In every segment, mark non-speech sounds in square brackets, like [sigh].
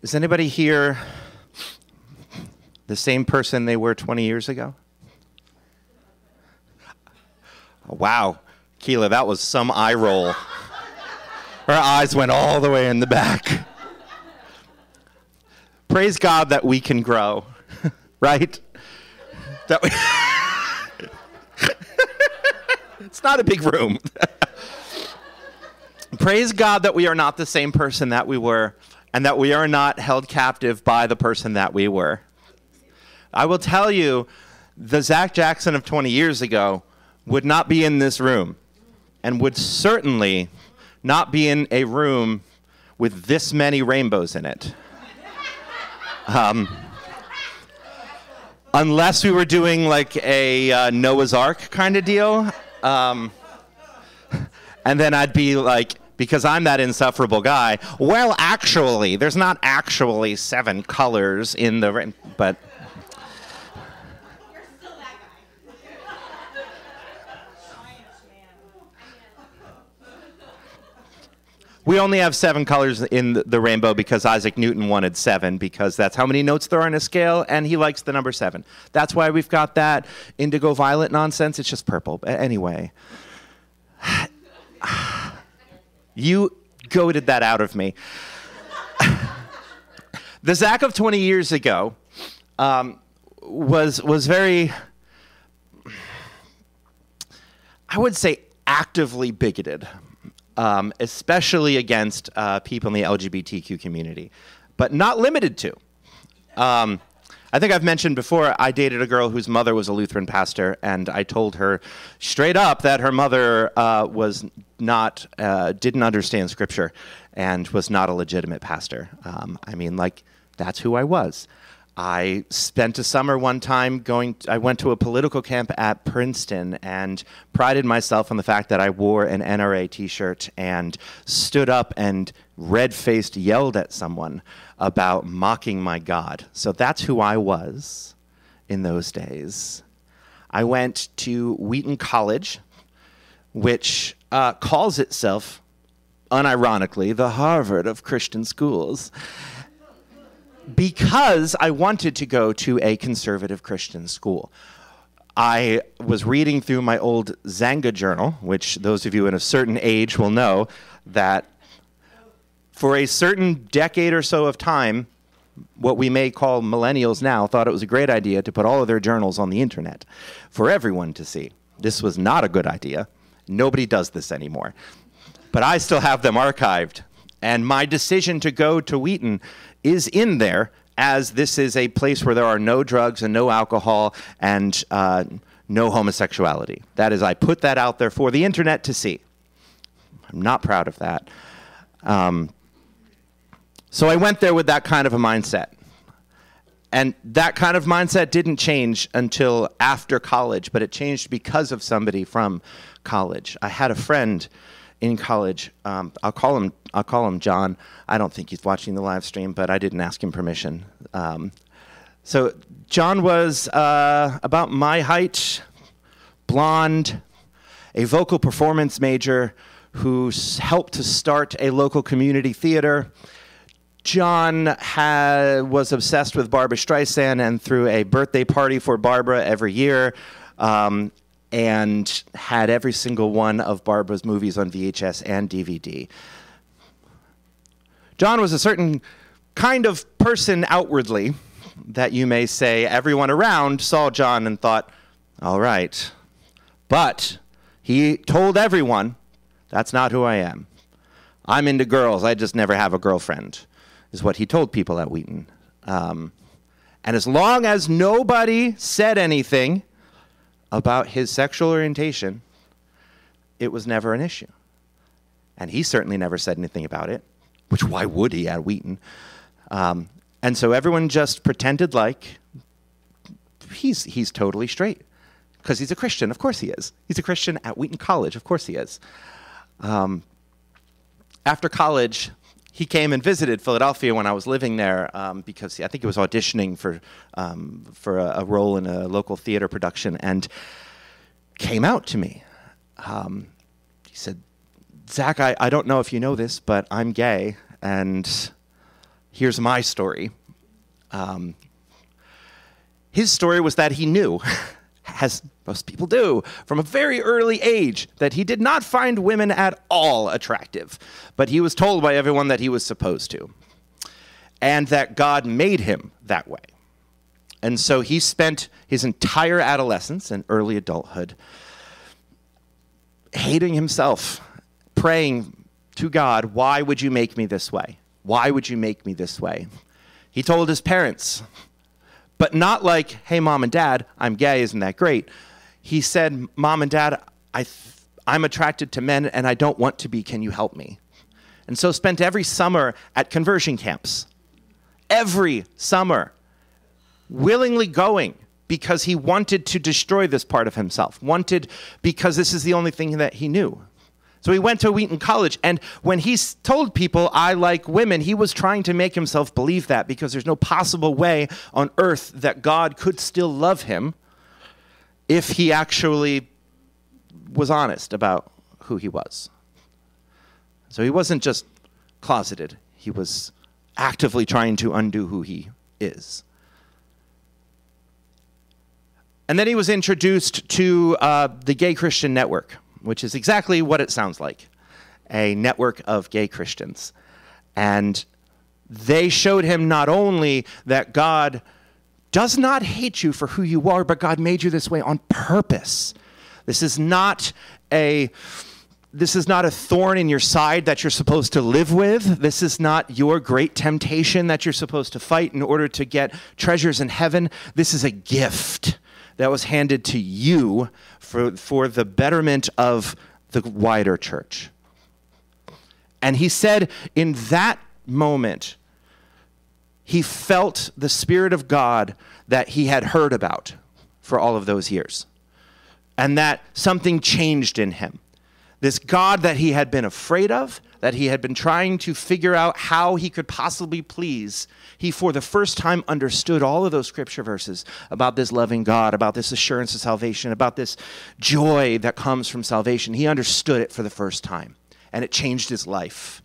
Is anybody here the same person they were 20 years ago? Wow, Keela, that was some eye roll. Her eyes went all the way in the back. Praise God that we can grow, [laughs] right? That we [laughs] it's not a big room. [laughs] Praise God that we are not the same person that we were and that we are not held captive by the person that we were. I will tell you, the Zack Jackson of 20 years ago would not be in this room and would certainly not be in a room with this many rainbows in it. Um, unless we were doing like a uh, Noah's Ark kind of deal. Um, and then I'd be like, because I'm that insufferable guy. Well, actually, there's not actually seven colors in the but. We only have seven colors in the rainbow because Isaac Newton wanted seven because that's how many notes there are in a scale, and he likes the number seven. That's why we've got that indigo violet nonsense. It's just purple. Anyway. [sighs] [sighs] You goaded that out of me. [laughs] the Zack of 20 years ago um, was, was very, I would say, actively bigoted, um, especially against uh, people in the LGBTQ community, but not limited to. Um, I think I've mentioned before, I dated a girl whose mother was a Lutheran pastor, and I told her straight up that her mother uh, was not, uh, didn't understand scripture and was not a legitimate pastor. Um, I mean, like, that's who I was. I spent a summer one time going, I went to a political camp at Princeton and prided myself on the fact that I wore an NRA t shirt and stood up and red faced yelled at someone about mocking my God. So that's who I was in those days. I went to Wheaton College, which uh, calls itself, unironically, the Harvard of Christian schools, because I wanted to go to a conservative Christian school. I was reading through my old Xanga journal, which those of you in a certain age will know that for a certain decade or so of time, what we may call millennials now thought it was a great idea to put all of their journals on the internet for everyone to see. This was not a good idea. Nobody does this anymore. But I still have them archived. And my decision to go to Wheaton is in there as this is a place where there are no drugs and no alcohol and uh, no homosexuality. That is, I put that out there for the internet to see. I'm not proud of that. Um, so I went there with that kind of a mindset. And that kind of mindset didn't change until after college, but it changed because of somebody from college. I had a friend in college. Um, I'll call him. I'll call him John. I don't think he's watching the live stream, but I didn't ask him permission. Um, so John was uh, about my height, blonde, a vocal performance major who helped to start a local community theater John was obsessed with Barbra Streisand and threw a birthday party for Barbra every year. Um, and had every single one of Barbra's movies on VHS and DVD. John was a certain kind of person outwardly that you may say everyone around saw John and thought, all right. But he told everyone, that's not who I am. I'm into girls, I just never have a girlfriend is what he told people at Wheaton. Um, and as long as nobody said anything about his sexual orientation, it was never an issue. And he certainly never said anything about it, which why would he at Wheaton? Um, and so everyone just pretended like he's, he's totally straight because he's a Christian. Of course he is. He's a Christian at Wheaton College. Of course he is. Um, after college, he came and visited Philadelphia when I was living there um, because I think he was auditioning for um, for a, a, role in a local theater production and came out to me. Um, he said, "Zack, I, I don't know if you know this, but I'm gay, and Here's my story. Um, his story was that he knew, [laughs] as most people do, from a very early age, that he did not find women at all attractive, but he was told by everyone that he was supposed to, and that God made him that way. And so he spent his entire adolescence and early adulthood hating himself, praying to God, Why would you make me this way? Why would you make me this way? He told his parents, but not like, Hey, mom and dad, I'm gay, isn't that great? He said, Mom and dad, I I'm attracted to men and I don't want to be. Can you help me? And so spent every summer at conversion camps. Every summer willingly going because he wanted to destroy this part of himself, wanted because this is the only thing that he knew. So he went to Wheaton College, and when he told people, I like women, he was trying to make himself believe that because there's no possible way on earth that God could still love him if he actually was honest about who he was. So he wasn't just closeted, he was actively trying to undo who he is. And then he was introduced to uh, the Gay Christian Network, which is exactly what it sounds like a network of gay Christians. And they showed him not only that God does not hate you for who you are, but God made you this way on purpose. This is not a this is not a thorn in your side that you're supposed to live with. This is not your great temptation that you're supposed to fight in order to get treasures in heaven. This is a gift that was handed to you for, for the betterment of the wider church. And he said in that moment, he felt the Spirit of God that he had heard about for all of those years. And that something changed in him. This God that he had been afraid of, that he had been trying to figure out how he could possibly please, he for the first time understood all of those scripture verses about this loving God, about this assurance of salvation, about this joy that comes from salvation. He understood it for the first time, and it changed his life.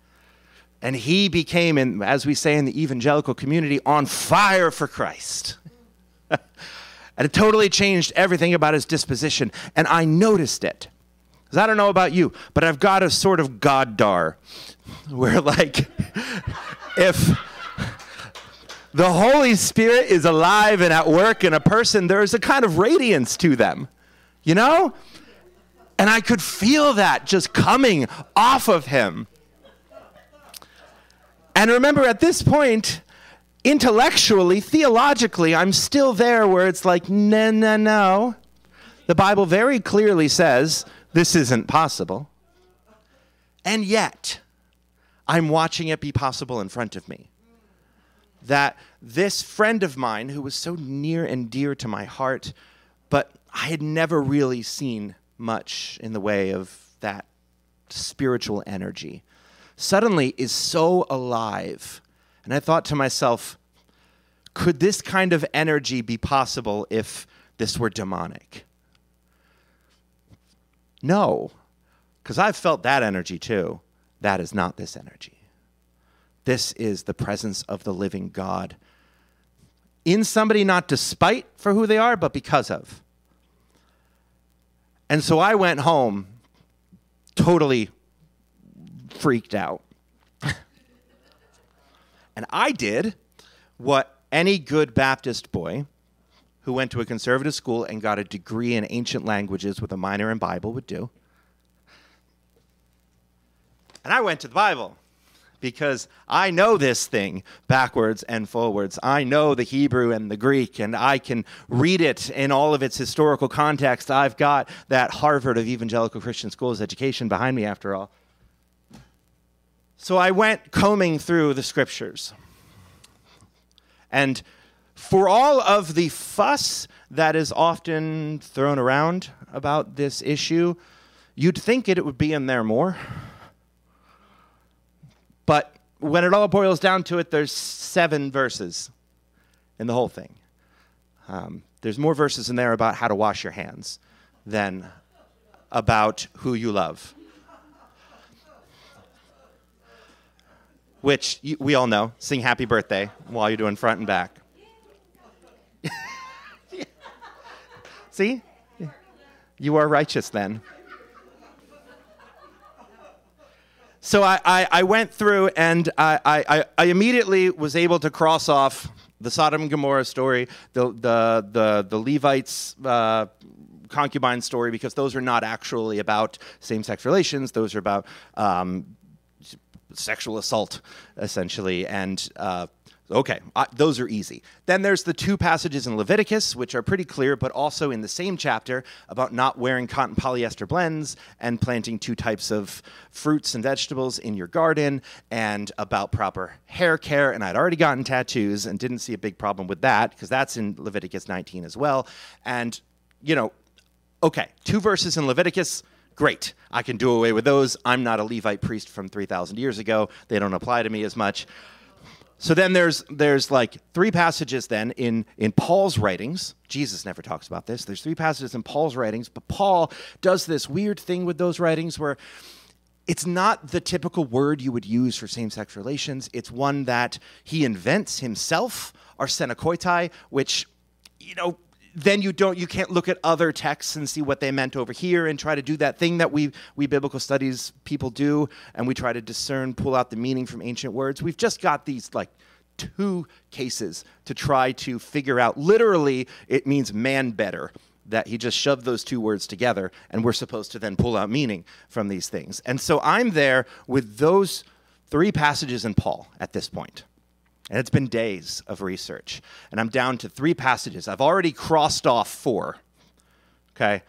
And he became, in, as we say in the evangelical community, on fire for Christ. [laughs] and it totally changed everything about his disposition. And I noticed it. Because I don't know about you, but I've got a sort of goddar [laughs] where, like, [laughs] if the Holy Spirit is alive and at work in a person, there's a kind of radiance to them, you know? And I could feel that just coming off of him. And remember, at this point, intellectually, theologically, I'm still there where it's like, no, no, no. The Bible very clearly says this isn't possible. And yet, I'm watching it be possible in front of me. That this friend of mine, who was so near and dear to my heart, but I had never really seen much in the way of that spiritual energy, suddenly is so alive. And I thought to myself, could this kind of energy be possible if this were demonic? No, because I've felt that energy too. That is not this energy. This is the presence of the living God in somebody, not despite for who they are, but because of. And so I went home totally freaked out. [laughs] and I did what any good Baptist boy who went to a conservative school and got a degree in ancient languages with a minor in Bible would do. And I went to the Bible because I know this thing backwards and forwards. I know the Hebrew and the Greek, and I can read it in all of its historical context. I've got that Harvard of Evangelical Christian Schools education behind me, after all. So I went combing through the scriptures. And for all of the fuss that is often thrown around about this issue, you'd think it would be in there more. But when it all boils down to it, there's seven verses in the whole thing. Um, there's more verses in there about how to wash your hands than about who you love. Which we all know. Sing happy birthday while you're doing front and back. [laughs] See? You are righteous then. So I, I, I went through and I, I, I immediately was able to cross off the Sodom and Gomorrah story, the, the, the, the Levites uh, concubine story, because those are not actually about same sex relations. Those are about um, sexual assault, essentially, and uh, Okay, those are easy. Then there's the two passages in Leviticus, which are pretty clear, but also in the same chapter about not wearing cotton polyester blends and planting two types of fruits and vegetables in your garden, and about proper hair care. And I'd already gotten tattoos and didn't see a big problem with that because that's in Leviticus 19 as well. And, you know, okay, two verses in Leviticus. Great. I can do away with those. I'm not a Levite priest from 3,000 years ago. They don't apply to me as much. So then there's there's like three passages then in in Paul's writings. Jesus never talks about this. There's three passages in Paul's writings, but Paul does this weird thing with those writings where it's not the typical word you would use for same-sex relations. It's one that he invents himself, arsenokoitai, which you know then you don't you can't look at other texts and see what they meant over here and try to do that thing that we we biblical studies people do and we try to discern pull out the meaning from ancient words. We've just got these like two cases to try to figure out. Literally it means man better that he just shoved those two words together and we're supposed to then pull out meaning from these things. And so i'm there with those three passages in paul at this point and it's been days of research. And I'm down to three passages. I've already crossed off four. Okay?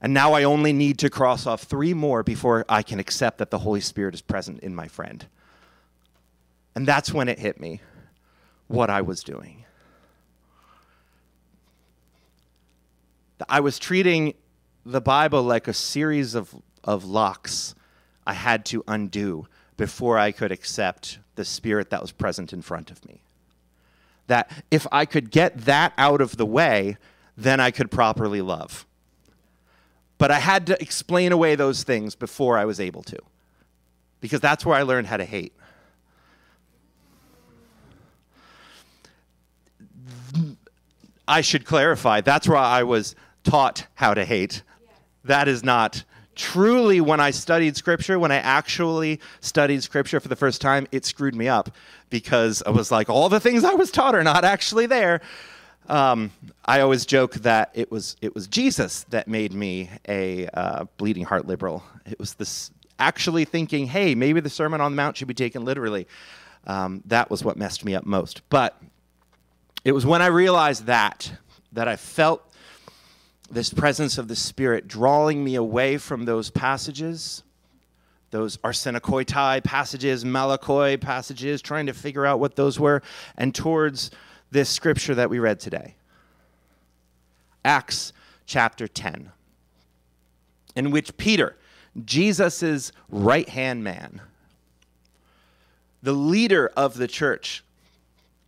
And now I only need to cross off three more before I can accept that the Holy Spirit is present in my friend. And that's when it hit me what I was doing. I was treating the Bible like a series of, of locks I had to undo before I could accept the spirit that was present in front of me. That if I could get that out of the way, then I could properly love. But I had to explain away those things before I was able to, because that's where I learned how to hate. I should clarify that's where I was taught how to hate. That is not truly, when I studied scripture, when I actually studied scripture for the first time, it screwed me up because I was like, all the things I was taught are not actually there. Um, I always joke that it was it was Jesus that made me a uh, bleeding heart liberal. It was this actually thinking, hey, maybe the Sermon on the Mount should be taken literally. Um, that was what messed me up most. But it was when I realized that that I felt this presence of the Spirit drawing me away from those passages, those arsenokoitai passages, malakoi passages, trying to figure out what those were, and towards this scripture that we read today. Acts chapter 10, in which Peter, Jesus' right hand man, the leader of the church,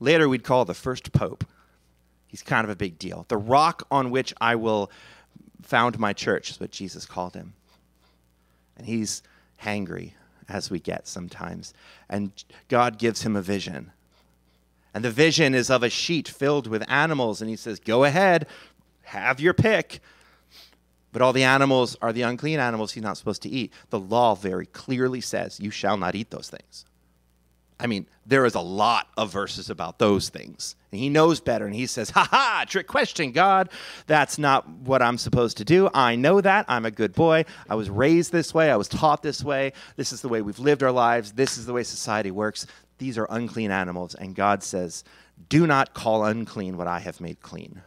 later we'd call the first pope, He's kind of a big deal. The rock on which I will found my church is what Jesus called him. And he's hangry, as we get sometimes. And God gives him a vision. And the vision is of a sheet filled with animals. And he says, Go ahead, have your pick. But all the animals are the unclean animals he's not supposed to eat. The law very clearly says, You shall not eat those things. I mean, there is a lot of verses about those things. And he knows better and he says, Ha ha, trick question, God. That's not what I'm supposed to do. I know that. I'm a good boy. I was raised this way. I was taught this way. This is the way we've lived our lives. This is the way society works. These are unclean animals. And God says, Do not call unclean what I have made clean.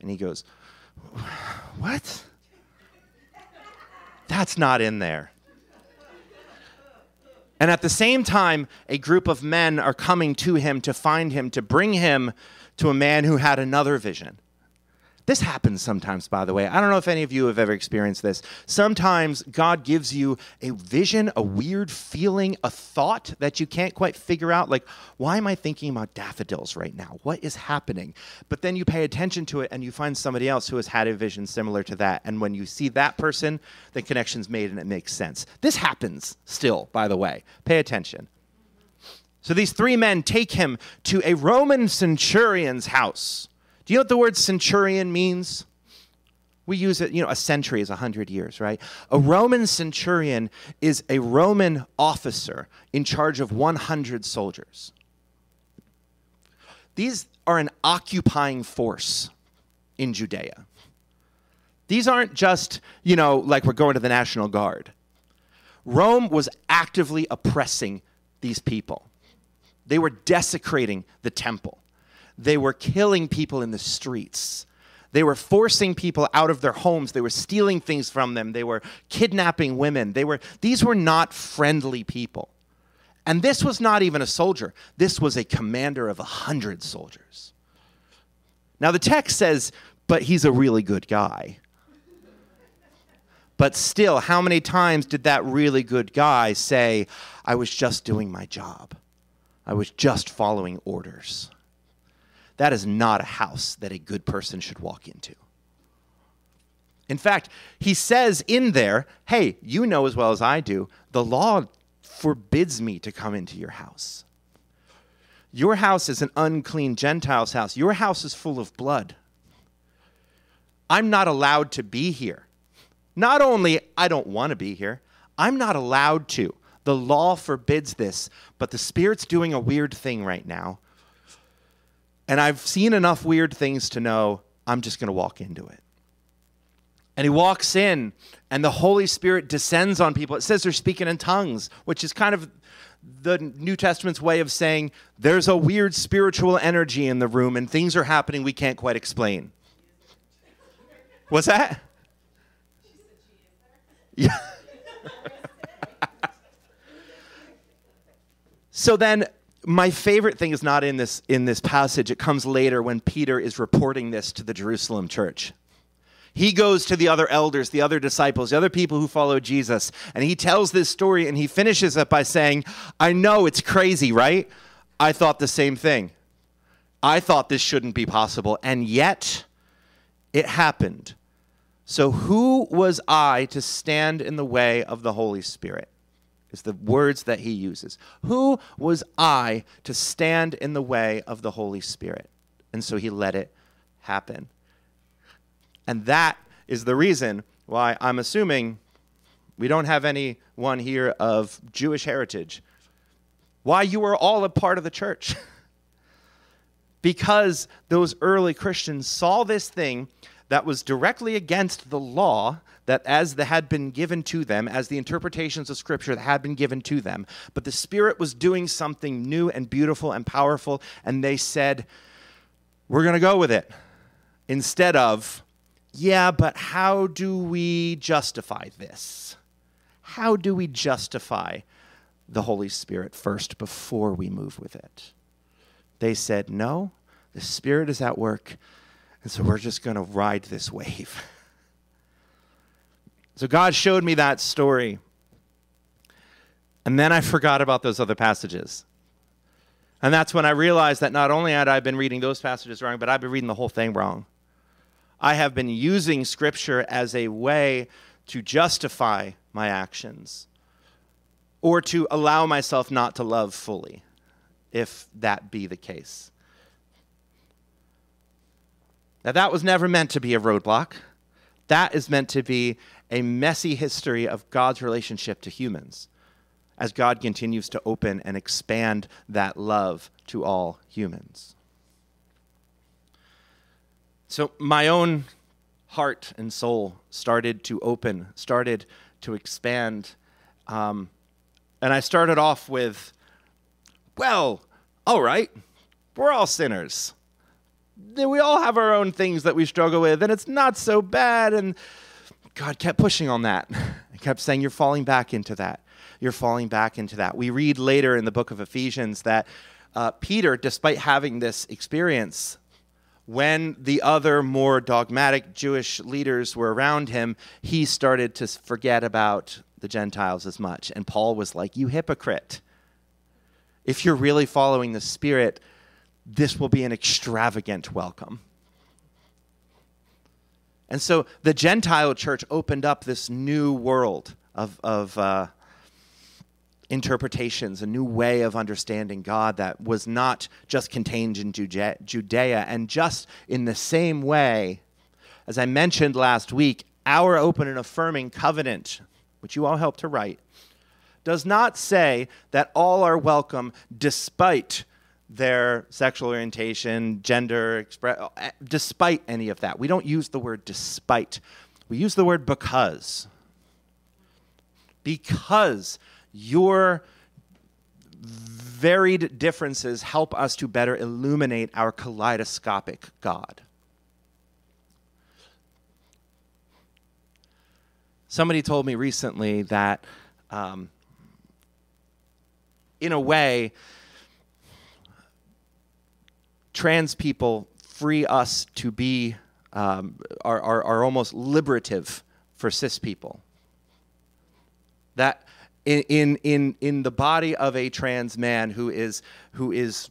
And he goes, What? That's not in there. And at the same time, a group of men are coming to him to find him, to bring him to a man who had another vision. This happens sometimes, by the way. I don't know if any of you have ever experienced this. Sometimes God gives you a vision, a weird feeling, a thought that you can't quite figure out. Like, why am I thinking about daffodils right now? What is happening? But then you pay attention to it and you find somebody else who has had a vision similar to that. And when you see that person, the connection's made and it makes sense. This happens still, by the way. Pay attention. So these three men take him to a Roman centurion's house. Do you know what the word centurion means? We use it, you know, a century is 100 years, right? A Roman centurion is a Roman officer in charge of 100 soldiers. These are an occupying force in Judea. These aren't just, you know, like we're going to the National Guard. Rome was actively oppressing these people. They were desecrating the temple. They were killing people in the streets. They were forcing people out of their homes. They were stealing things from them. They were kidnapping women. They were, these were not friendly people. And this was not even a soldier, this was a commander of a hundred soldiers. Now, the text says, but he's a really good guy. But still, how many times did that really good guy say, I was just doing my job? I was just following orders? That is not a house that a good person should walk into. In fact, he says in there, hey, you know as well as I do, the law forbids me to come into your house. Your house is an unclean Gentile's house. Your house is full of blood. I'm not allowed to be here. Not only I don't want to be here, I'm not allowed to. The law forbids this, but the Spirit's doing a weird thing right now and I've seen enough weird things to know I'm just going to walk into it. And he walks in, and the Holy Spirit descends on people. It says they're speaking in tongues, which is kind of the New Testament's way of saying there's a weird spiritual energy in the room, and things are happening we can't quite explain. What's that? Yeah. [laughs] so then my favorite thing is not in this in this passage. It comes later when peter is reporting this to the jerusalem church. He goes to the other elders the other disciples the other people who follow jesus and he tells this story and he finishes it by saying i know it's crazy right? I thought the same thing. I thought this shouldn't be possible and yet it happened. So who was i to stand in the way of the holy spirit is the words that he uses. Who was I to stand in the way of the Holy Spirit? And so he let it happen. And that is the reason why I'm assuming we don't have anyone here of Jewish heritage. Why you are all a part of the church. [laughs] because those early Christians saw this thing that was directly against the law that as the had been given to them, as the interpretations of Scripture that had been given to them, but the Spirit was doing something new and beautiful and powerful, and they said, We're going to go with it. Instead of, Yeah, but how do we justify this? How do we justify the Holy Spirit first before we move with it? They said, No, the Spirit is at work, and so we're just going to ride this wave. [laughs] So God showed me that story. And then I [laughs] forgot about those other passages. And that's when I realized that not only had I been reading those passages wrong, but I've been reading the whole thing wrong. I have been using Scripture as a way to justify my actions or to allow myself not to love fully, if that be the case. Now, that was never meant to be a roadblock. That is meant to be a messy history of God's relationship to humans as God continues to open and expand that love to all humans. So, my own heart and soul started to open, started to expand. Um, and I started off with, well, all right, we're all sinners. We all have our own things that we struggle with, and it's not so bad. And God kept pushing on that. [laughs] He kept saying, You're falling back into that. You're falling back into that. We read later in the book of Ephesians that uh, Peter, despite having this experience, when the other more dogmatic Jewish leaders were around him, he started to forget about the Gentiles as much. And Paul was like, You hypocrite. If you're really following the Spirit, this will be an extravagant welcome. And so the Gentile church opened up this new world of, of, uh, interpretations, a new way of understanding God that was not just contained in Judea. And just in the same way, as I mentioned last week, our open and affirming covenant, which you all helped to write, does not say that all are welcome despite their sexual orientation, gender, express, despite any of that. We don't use the word despite. We use the word because. Because your varied differences help us to better illuminate our kaleidoscopic God. Somebody told me recently that, um, in a way, trans people free us to be, um, are, are, are almost liberative for cis people. That in, in, in, in the body of a trans man who is, who is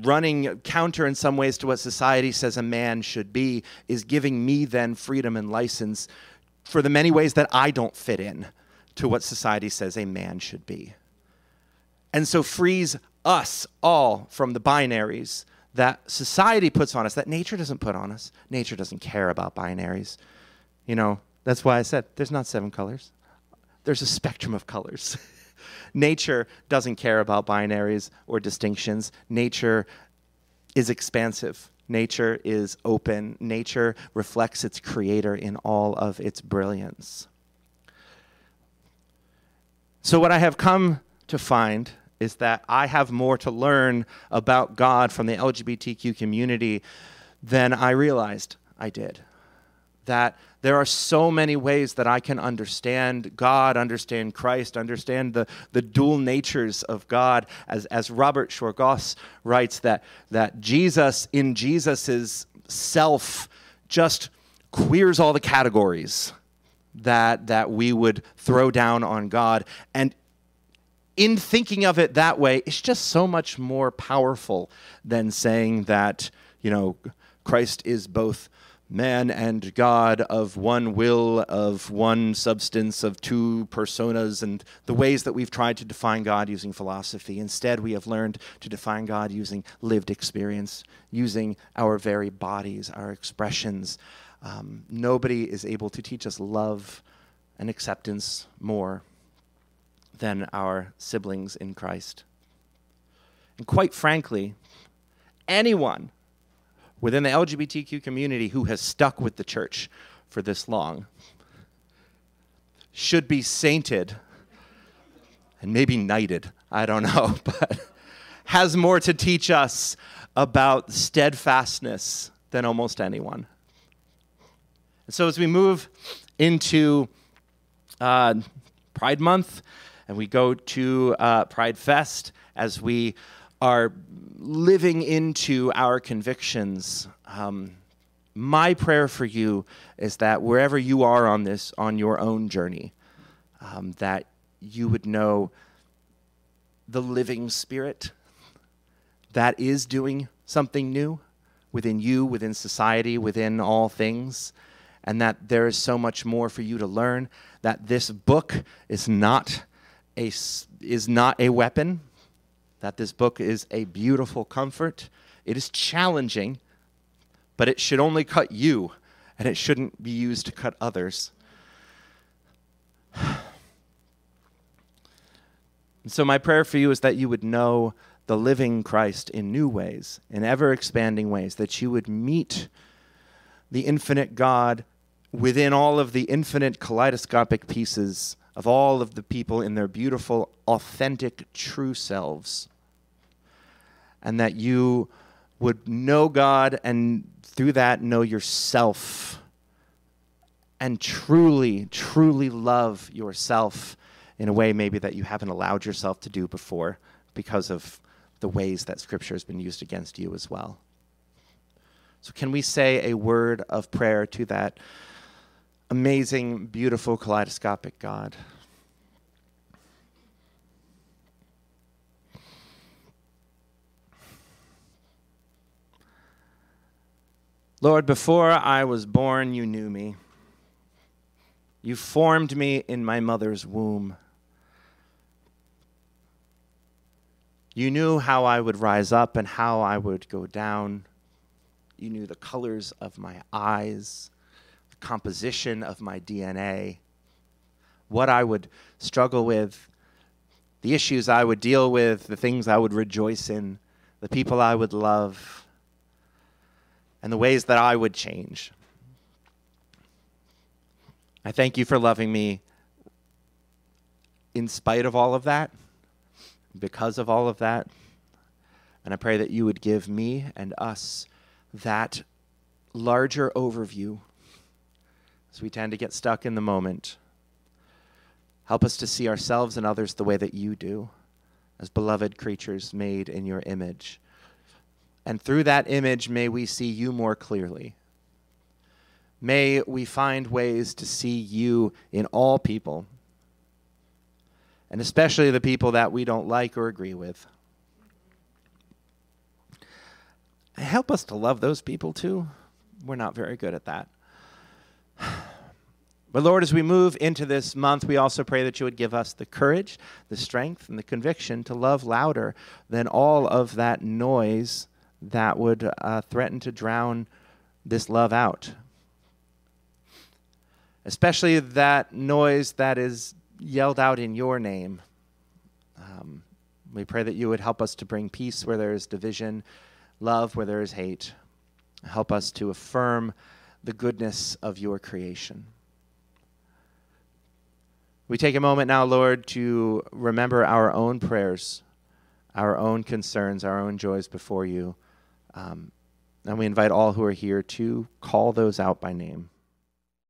running counter in some ways to what society says a man should be is giving me then freedom and license for the many ways that I don't fit in to what society says a man should be. And so frees us all from the binaries that society puts on us, that nature doesn't put on us. Nature doesn't care about binaries. You know, that's why I said there's not seven colors there's a spectrum of colors. [laughs] Nature doesn't care about binaries or distinctions. Nature is expansive. Nature is open. Nature reflects its creator in all of its brilliance. So, what I have come to find is that I have more to learn about God from the LGBTQ community than I realized I did. That there are so many ways that I can understand God, understand Christ, understand the, the dual natures of God. As, as Robert Shore-Goss writes, that, that Jesus, in Jesus's self, just queers all the categories that, that we would throw down on God. And in thinking of it that way, it's just so much more powerful than saying that, you know, Christ is both man and God of one will, of one substance, of two personas, and the ways that we've tried to define God using philosophy. Instead, we have learned to define God using lived experience, using our very bodies, our expressions. Um, nobody is able to teach us love and acceptance more than our siblings in Christ. And quite frankly, anyone within the LGBTQ community who has stuck with the church for this long should be sainted and maybe knighted, I don't know, [laughs] but has more to teach us about steadfastness than almost anyone. And so as we move into uh, Pride Month and we go to uh, Pride Fest, as we are living into our convictions, um, my prayer for you is that wherever you are on this, on your own journey, um, that you would know the living spirit that is doing something new within you, within society, within all things, and that there is so much more for you to learn. That this book is not a is not a weapon that this book is a beautiful comfort. It is challenging, but it should only cut you, and it shouldn't be used to cut others. [sighs] So, my prayer for you is that you would know the living Christ in new ways, in ever expanding ways, that you would meet the infinite God within all of the infinite kaleidoscopic pieces of all of the people in their beautiful, authentic, true selves and that you would know God and through that know yourself and truly, truly love yourself in a way maybe that you haven't allowed yourself to do before because of the ways that Scripture has been used against you as well. So, can we say a word of prayer to that amazing, beautiful, kaleidoscopic God? Lord, before I was born, you knew me. You formed me in my mother's womb. You knew how I would rise up and how I would go down. You knew the colors of my eyes, composition of my DNA, what I would struggle with, the issues I would deal with, the things I would rejoice in, the people I would love, and the ways that I would change. I thank you for loving me in spite of all of that, because of all of that. And I pray that you would give me and us that larger overview as we tend to get stuck in the moment. Help us to see ourselves and others the way that you do, as beloved creatures made in your image. And through that image, may we see you more clearly. May we find ways to see you in all people, and especially the people that we don't like or agree with. Help us to love those people too. We're not very good at that. But Lord, as we move into this month, we also pray that you would give us the courage, the strength, and the conviction to love louder than all of that noise that would uh, threaten to drown this love out especially that noise that is yelled out in your name. Um, we pray that you would help us to bring peace where there is division, love where there is hate. Help us to affirm the goodness of your creation. We take a moment now, Lord, to remember our own prayers, our own concerns, our own joys before you. Um, and we invite all who are here to call those out by name.